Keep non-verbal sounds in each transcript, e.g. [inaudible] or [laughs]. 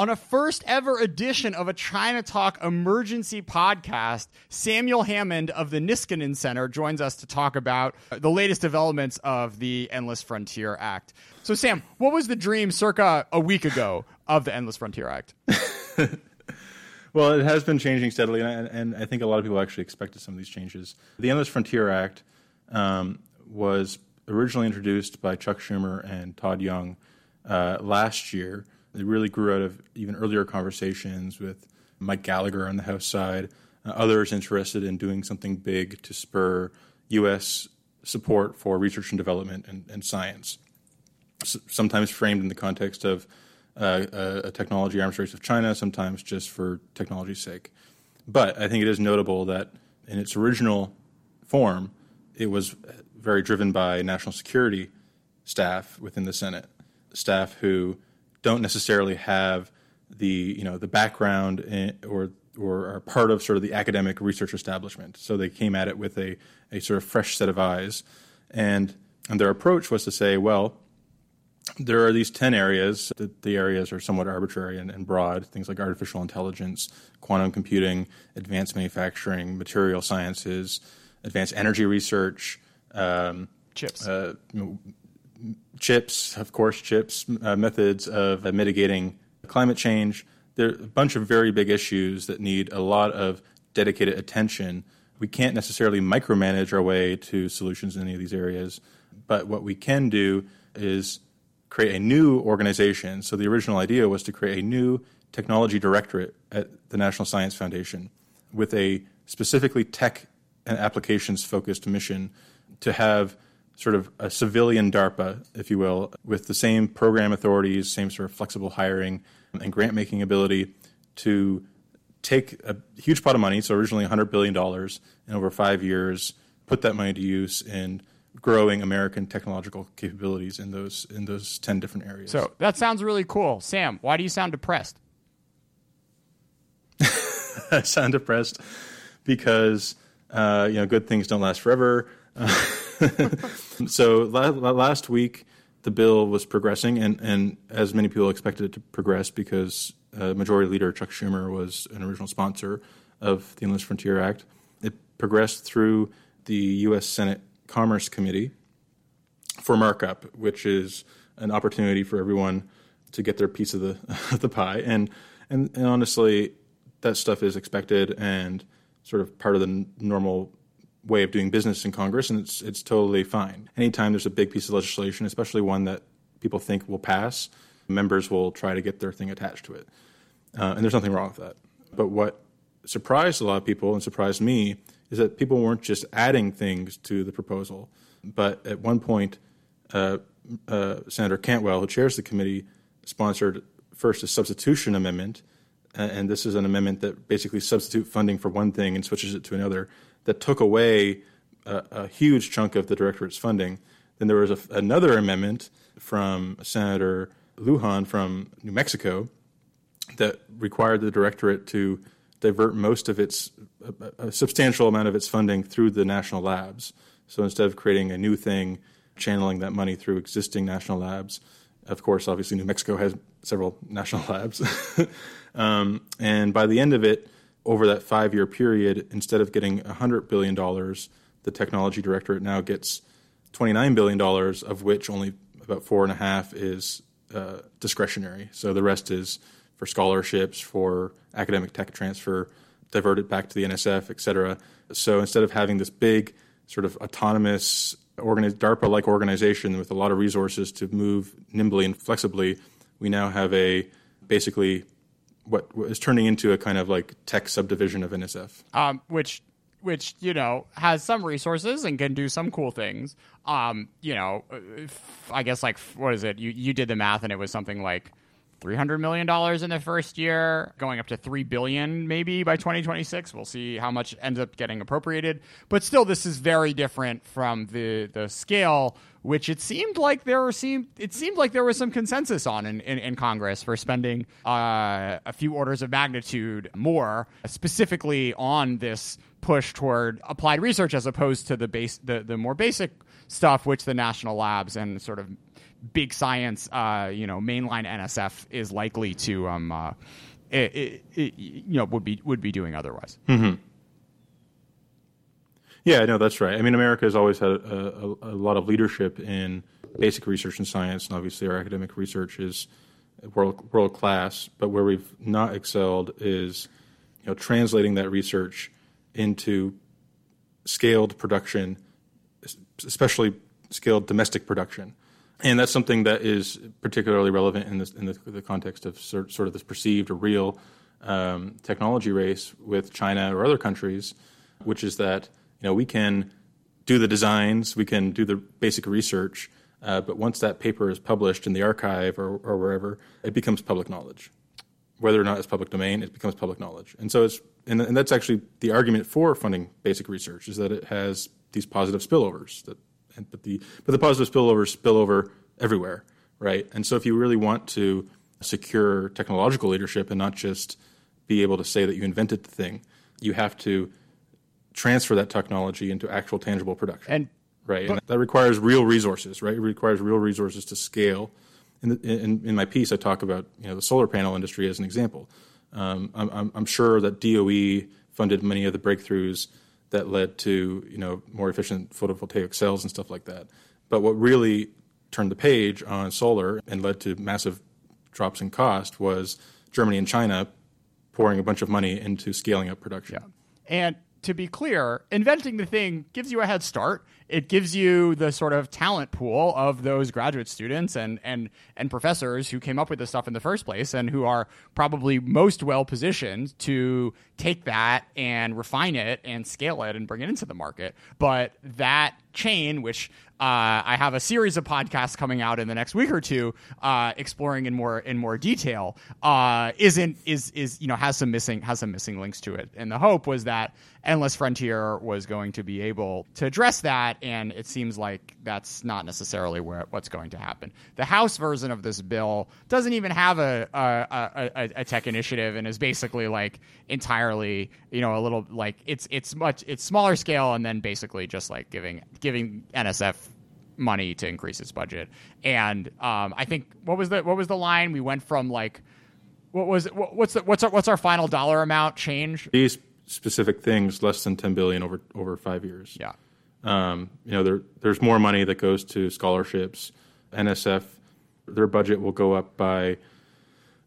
On a first ever edition of a China Talk emergency podcast, Samuel Hammond of the Niskanen Center joins us to talk about the latest developments of the Endless Frontier Act. So, Sam, what was the dream circa a week ago of the Endless Frontier Act? [laughs] well, it has been changing steadily, and, and, I think a lot of people actually expected some of these changes. The Endless Frontier Act um, was originally introduced by Chuck Schumer and Todd Young uh, last year. It really grew out of even earlier conversations with Mike Gallagher on the House side, uh, others interested in doing something big to spur U.S. support for research and development and, and science. S- sometimes framed in the context of uh, a, a technology arms race with China, sometimes just for technology's sake. But I think it is notable that in its original form, it was very driven by national security staff within the Senate, staff who don't necessarily have the you know the background in, or or are part of sort of the academic research establishment. So they came at it with a, a sort of fresh set of eyes, and and their approach was to say, well, there are these ten areas. The, the areas are somewhat arbitrary and, and broad. Things like artificial intelligence, quantum computing, advanced manufacturing, material sciences, advanced energy research, um, chips. Uh, chips, of course, chips, uh, methods of uh, mitigating climate change. There are a bunch of very big issues that need a lot of dedicated attention. We can't necessarily micromanage our way to solutions in any of these areas, but what we can do is create a new organization. So the original idea was to create a new technology directorate at the National Science Foundation with a specifically tech and applications focused mission to have sort of a civilian DARPA, if you will, with the same program authorities, same sort of flexible hiring and grant making ability to take a huge pot of money, so originally $100 billion, in over five years, put that money to use in growing American technological capabilities in those in those 10 different areas. So that sounds really cool. Sam, why do you sound depressed? [laughs] I sound depressed because uh, you know good things don't last forever. [laughs] [laughs] so la- last week, the bill was progressing, and, and as many people expected it to progress because uh, Majority Leader Chuck Schumer was an original sponsor of the Endless Frontier Act. It progressed through the U.S. Senate Commerce Committee for markup, which is an opportunity for everyone to get their piece of the [laughs] of the pie. And, and and honestly, that stuff is expected and sort of part of the normal way of doing business in Congress, and it's it's totally fine. Anytime there's a big piece of legislation, especially one that people think will pass, members will try to get their thing attached to it, uh, and there's nothing wrong with that. But what surprised a lot of people and surprised me is that people weren't just adding things to the proposal, but at one point, uh, uh, Senator Cantwell, who chairs the committee, sponsored first a substitution amendment, and this is an amendment that basically substitute funding for one thing and switches it to another that took away a, a huge chunk of the directorate's funding. Then there was a, another amendment from Senator Lujan from New Mexico that required the directorate to divert most of its, a, a substantial amount of its funding through the national labs. So instead of creating a new thing, channeling that money through existing national labs, of course, obviously New Mexico has several [laughs] national labs. [laughs] um, and by the end of it, over that five year period, instead of getting $100 billion, the technology directorate now gets $29 billion, of which only about four and a half is uh, discretionary. So the rest is for scholarships, for academic tech transfer, diverted back to the NSF, et cetera. So instead of having this big, sort of autonomous, organi- DARPA like organization with a lot of resources to move nimbly and flexibly, we now have a basically what is turning into a kind of like tech subdivision of NSF. Um, which which you know has some resources and can do some cool things. Um, you know, I guess like what is it? You you did the math and it was something like $300 million in the first year, going up to 3 billion maybe by 2026. We'll see how much ends up getting appropriated. But still, this is very different from the, the scale, which it seemed like there seemed, it seemed like there was some consensus on in, in, in Congress for spending uh, a few orders of magnitude more, specifically on this push toward applied research as opposed to the base the, the more basic stuff which the national labs and sort of big science, uh, you know, mainline NSF is likely to, um, uh, it, it, it, you know, would be would be doing otherwise. Mm-hmm. Yeah, no, that's right. I mean, America has always had a, a, a, lot of leadership in basic research and science, and obviously our academic research is world world class. But where we've not excelled is, you know, translating that research into scaled production, especially scaled domestic production. And that's something that is particularly relevant in, this, in the, the, context of sort, sort, of this perceived or real um, technology race with China or other countries, which is that you know we can do the designs, we can do the basic research, uh, but once that paper is published in the archive or, or wherever, it becomes public knowledge. Whether or not it's public domain, it becomes public knowledge. And so it's and, and that's actually the argument for funding basic research is that it has these positive spillovers. That, but the but the positive spillover spill over everywhere, right? And so if you really want to secure technological leadership and not just be able to say that you invented the thing, you have to transfer that technology into actual tangible production. And right, but, and that requires real resources, right? It requires real resources to scale. In, the, in, in my piece, I talk about you know the solar panel industry as an example. Um, I'm, I'm, sure that DOE funded many of the breakthroughs that led to you know more efficient photovoltaic cells and stuff like that. But what really turned the page on solar and led to massive drops in cost was Germany and China pouring a bunch of money into scaling up production. Yeah. And to be clear, inventing the thing gives you a head start. It gives you the sort of talent pool of those graduate students and and and professors who came up with this stuff in the first place and who are probably most well positioned to take that and refine it and scale it and bring it into the market. But that chain, which uh, I have a series of podcasts coming out in the next week or two, uh, exploring in more in more detail. Uh, isn't is is you know has some missing has some missing links to it, and the hope was that Endless Frontier was going to be able to address that, and it seems like that's not necessarily where what's going to happen. The House version of this bill doesn't even have a a, a, a tech initiative, and is basically like entirely you know a little like it's it's much it's smaller scale, and then basically just like giving giving NSF money to increase its budget. And um, I think what was the what was the line? We went from like what was what's the, what's our what's our final dollar amount change? These specific things less than 10 billion over over 5 years. Yeah. Um, you know there there's more money that goes to scholarships. NSF their budget will go up by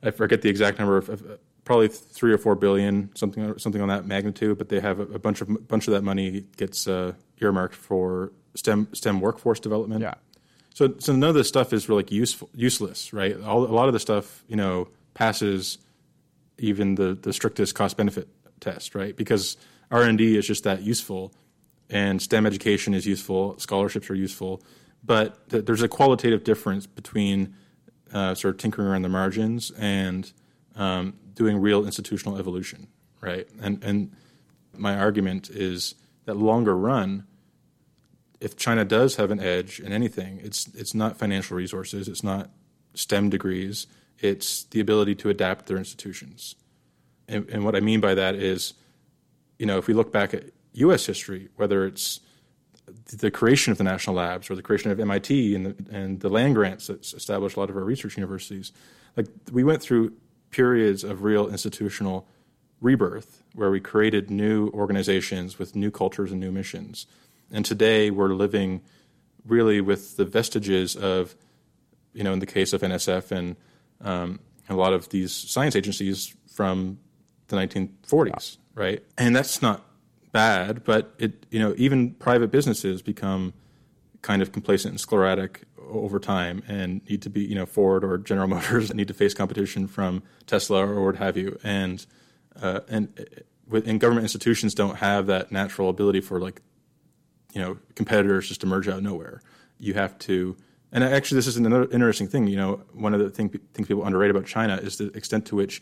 I forget the exact number of, of probably three or four billion, something something on that magnitude. But they have a, a bunch of bunch of that money gets uh, earmarked for STEM STEM workforce development. Yeah. So so none of this stuff is really useful useless, right? All, a lot of the stuff you know passes even the the strictest cost benefit test, right? Because R and D is just that useful, and STEM education is useful, scholarships are useful, but th- there's a qualitative difference between uh, sort of tinkering around the margins and um, doing real institutional evolution, right? And and my argument is that longer run, if China does have an edge in anything, it's it's not financial resources, it's not STEM degrees, it's the ability to adapt their institutions. And, and what I mean by that is, you know, if we look back at U.S. history, whether it's the creation of the national labs or the creation of MIT and the, and the land grants that established a lot of our research universities, like we went through periods of real institutional rebirth where we created new organizations with new cultures and new missions. And today we're living really with the vestiges of, you know, in the case of NSF and um, a lot of these science agencies from the 1940s, right? And that's not bad, but it, you know, even private businesses become kind of complacent and sclerotic over time and need to be, you know, Ford or General [laughs] Motors need to face competition from Tesla or what have you. And uh, and uh, and government institutions don't have that natural ability for like, you know, competitors just emerge out of nowhere. You have to. And actually, this is another interesting thing. You know, one of the thing, things people underrate about China is the extent to which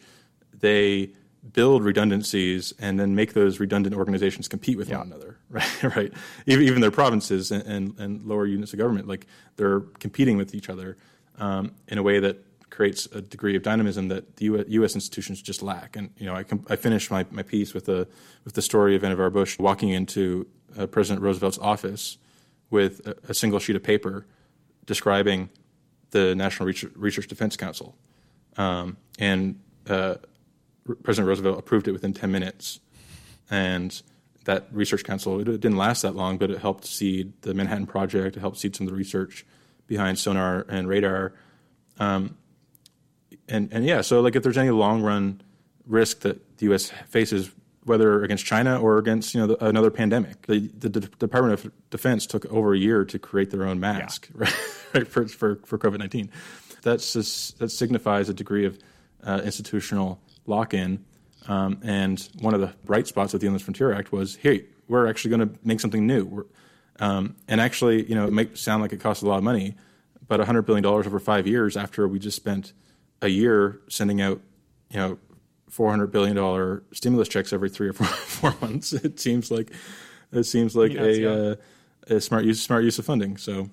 they build redundancies and then make those redundant organizations compete with yeah. one another, [laughs] right? right. Even, even their provinces and, and, and, lower units of government, like they're competing with each other um, in a way that creates a degree of dynamism that the U.S. US institutions just lack. And you know, I, I finished my, my piece with the with the story of Vannevar Bush walking into uh, President Roosevelt's office with a, a single sheet of paper describing the National Research Defense Council, um, and uh, President Roosevelt approved it within 10 minutes. And that research council, it didn't last that long, but it helped seed the Manhattan Project. It helped seed some of the research behind sonar and radar. Um, and, and yeah, so like if there's any long run risk that the U.S. faces, whether against China or against you know the, another pandemic, the, the, the, Department of Defense took over a year to create their own mask, yeah. [laughs] right, right, for for, for COVID nineteen. That's just, that signifies a degree of uh, institutional lock in. Um, and one of the bright spots of the Endless Frontier Act was, hey, we're actually going to make something new. Um, and actually, you know, it might sound like it costs a lot of money, but $100 billion over five years after we just spent a year sending out, you know, $400 billion stimulus checks every three or four, [laughs] four months, it seems like it seems like a, uh, a smart use smart use of funding. So,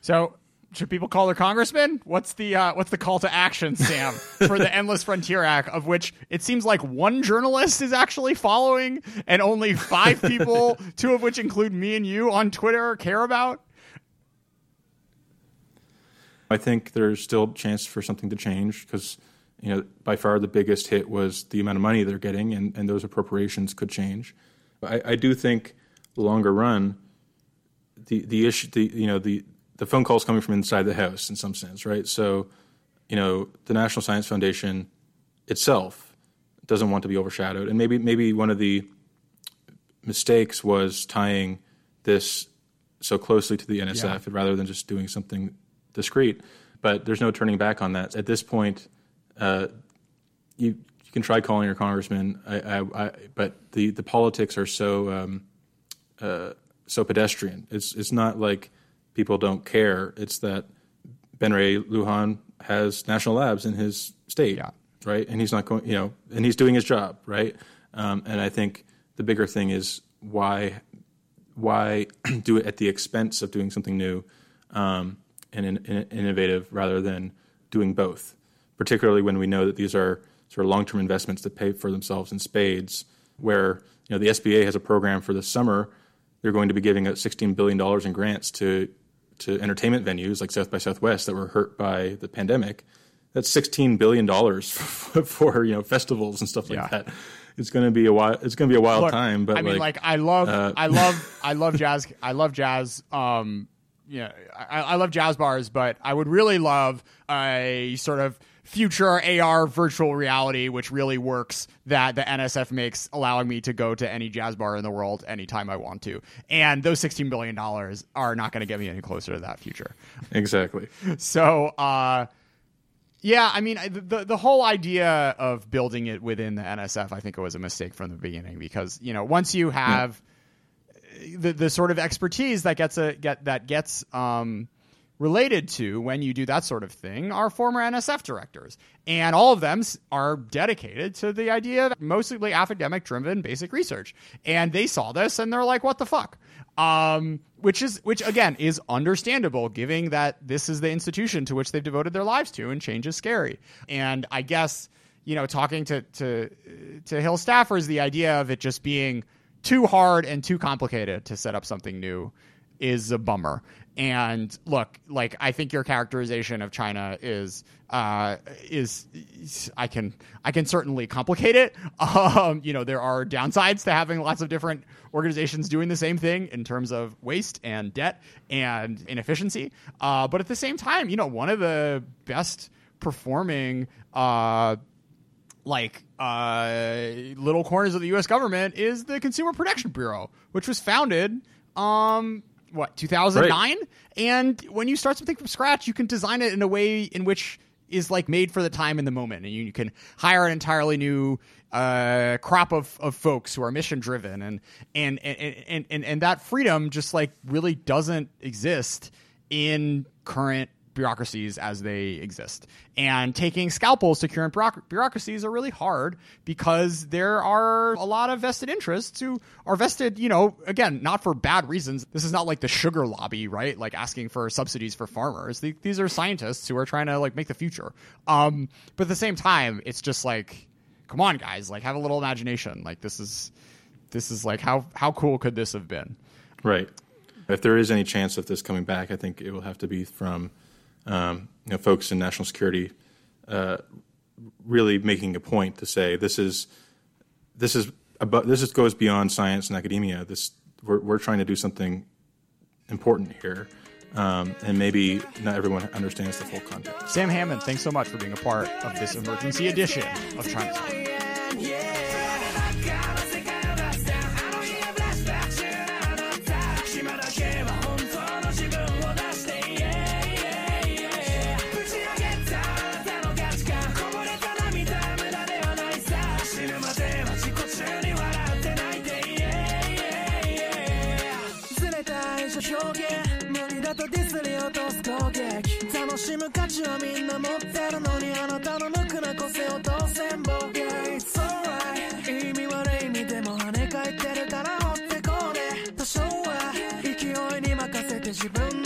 so should people call their congressman? What's the uh, what's the call to action, Sam, [laughs] for the Endless Frontier Act, of which it seems like one journalist is actually following, and only five [laughs] people, two of which include me and you, on Twitter care about? I think there's still a chance for something to change because you know by far the biggest hit was the amount of money they're getting, and, and those appropriations could change. I, I do think the longer run, the the issue, the you know the the phone calls coming from inside the house in some sense, right? So, you know, the National Science Foundation itself doesn't want to be overshadowed, and maybe maybe one of the mistakes was tying this so closely to the NSF yeah. rather than just doing something discreet. But there's no turning back on that at this point. Uh, you you can try calling your congressman, I, I, I, but the, the politics are so um, uh, so pedestrian. It's it's not like people don't care. It's that Ben Ray Lujan has national labs in his state, yeah. right? And he's not going, you know, and he's doing his job, right? Um, and I think the bigger thing is why why [clears throat] do it at the expense of doing something new um, and in, in, innovative rather than doing both? Particularly when we know that these are sort of long term investments that pay for themselves in spades. Where you know the SBA has a program for the summer, they're going to be giving out $16 billion in grants to to entertainment venues like South by Southwest that were hurt by the pandemic, that's sixteen billion dollars [laughs] for, you know festivals and stuff like yeah. that. It's going to be a wild. It's going to be a wild Look, time. But I mean, like, like I love, uh, I love, I love jazz. I love jazz. Um, yeah, I, I love jazz bars, but I would really love a sort of future AR virtual reality, which really works, that the NSF makes, allowing me to go to any jazz bar in the world anytime I want to. And those $16 billion are not going to get me any closer to that future. [laughs] Exactly. so, uh, yeah, I mean, the the whole idea of building it within the NSF, I think it was a mistake from the beginning because you know once you have yeah. the the sort of expertise that gets a get that gets um, related to when you do that sort of thing are former NSF directors. And all of them are dedicated to the idea of mostly academic driven basic research. And they saw this and they're like, what the fuck? Um, which is, which again is understandable given that this is the institution to which they've devoted their lives to and change is scary. And I guess, you know, talking to, to, to Hill staffers, the idea of it just being too hard and too complicated to set up something new is a bummer. And look, like I think your characterization of China is uh, is, I can I can certainly complicate it. [laughs] Um, you know, there are downsides to having lots of different organizations doing the same thing in terms of waste and debt and inefficiency. Uh, but at the same time, you know, one of the best performing uh, like uh, little corners of the U.S. government is the Consumer Protection Bureau, which was founded um, what 2009 right. and when you start something from scratch you can design it in a way in which is like made for the time and the moment. And you, you can hire an entirely new uh, crop of, of folks who are mission driven and and, and and and that freedom just like really doesn't exist in current bureaucracies as they exist. And taking scalpels to current bureaucracies are really hard because there are a lot of vested interests who are vested, you know, again, not for bad reasons. This is not like the sugar lobby, right? Like asking for subsidies for farmers. These are scientists who are trying to like make the future. Um, but at the same time, it's just like, come on, guys, like have a little imagination. Like this is, this is like how how cool could this have been? Right. If there is any chance of this coming back, I think it will have to be from um, you know, folks in national security uh, really making a point to say this is this is about this is, goes beyond science and academia. This we're, we're trying to do something important here. Um, and maybe not everyone understands the full context. Sam Hammond, thanks so much for being a part of this emergency edition of China Talk. Cause you bring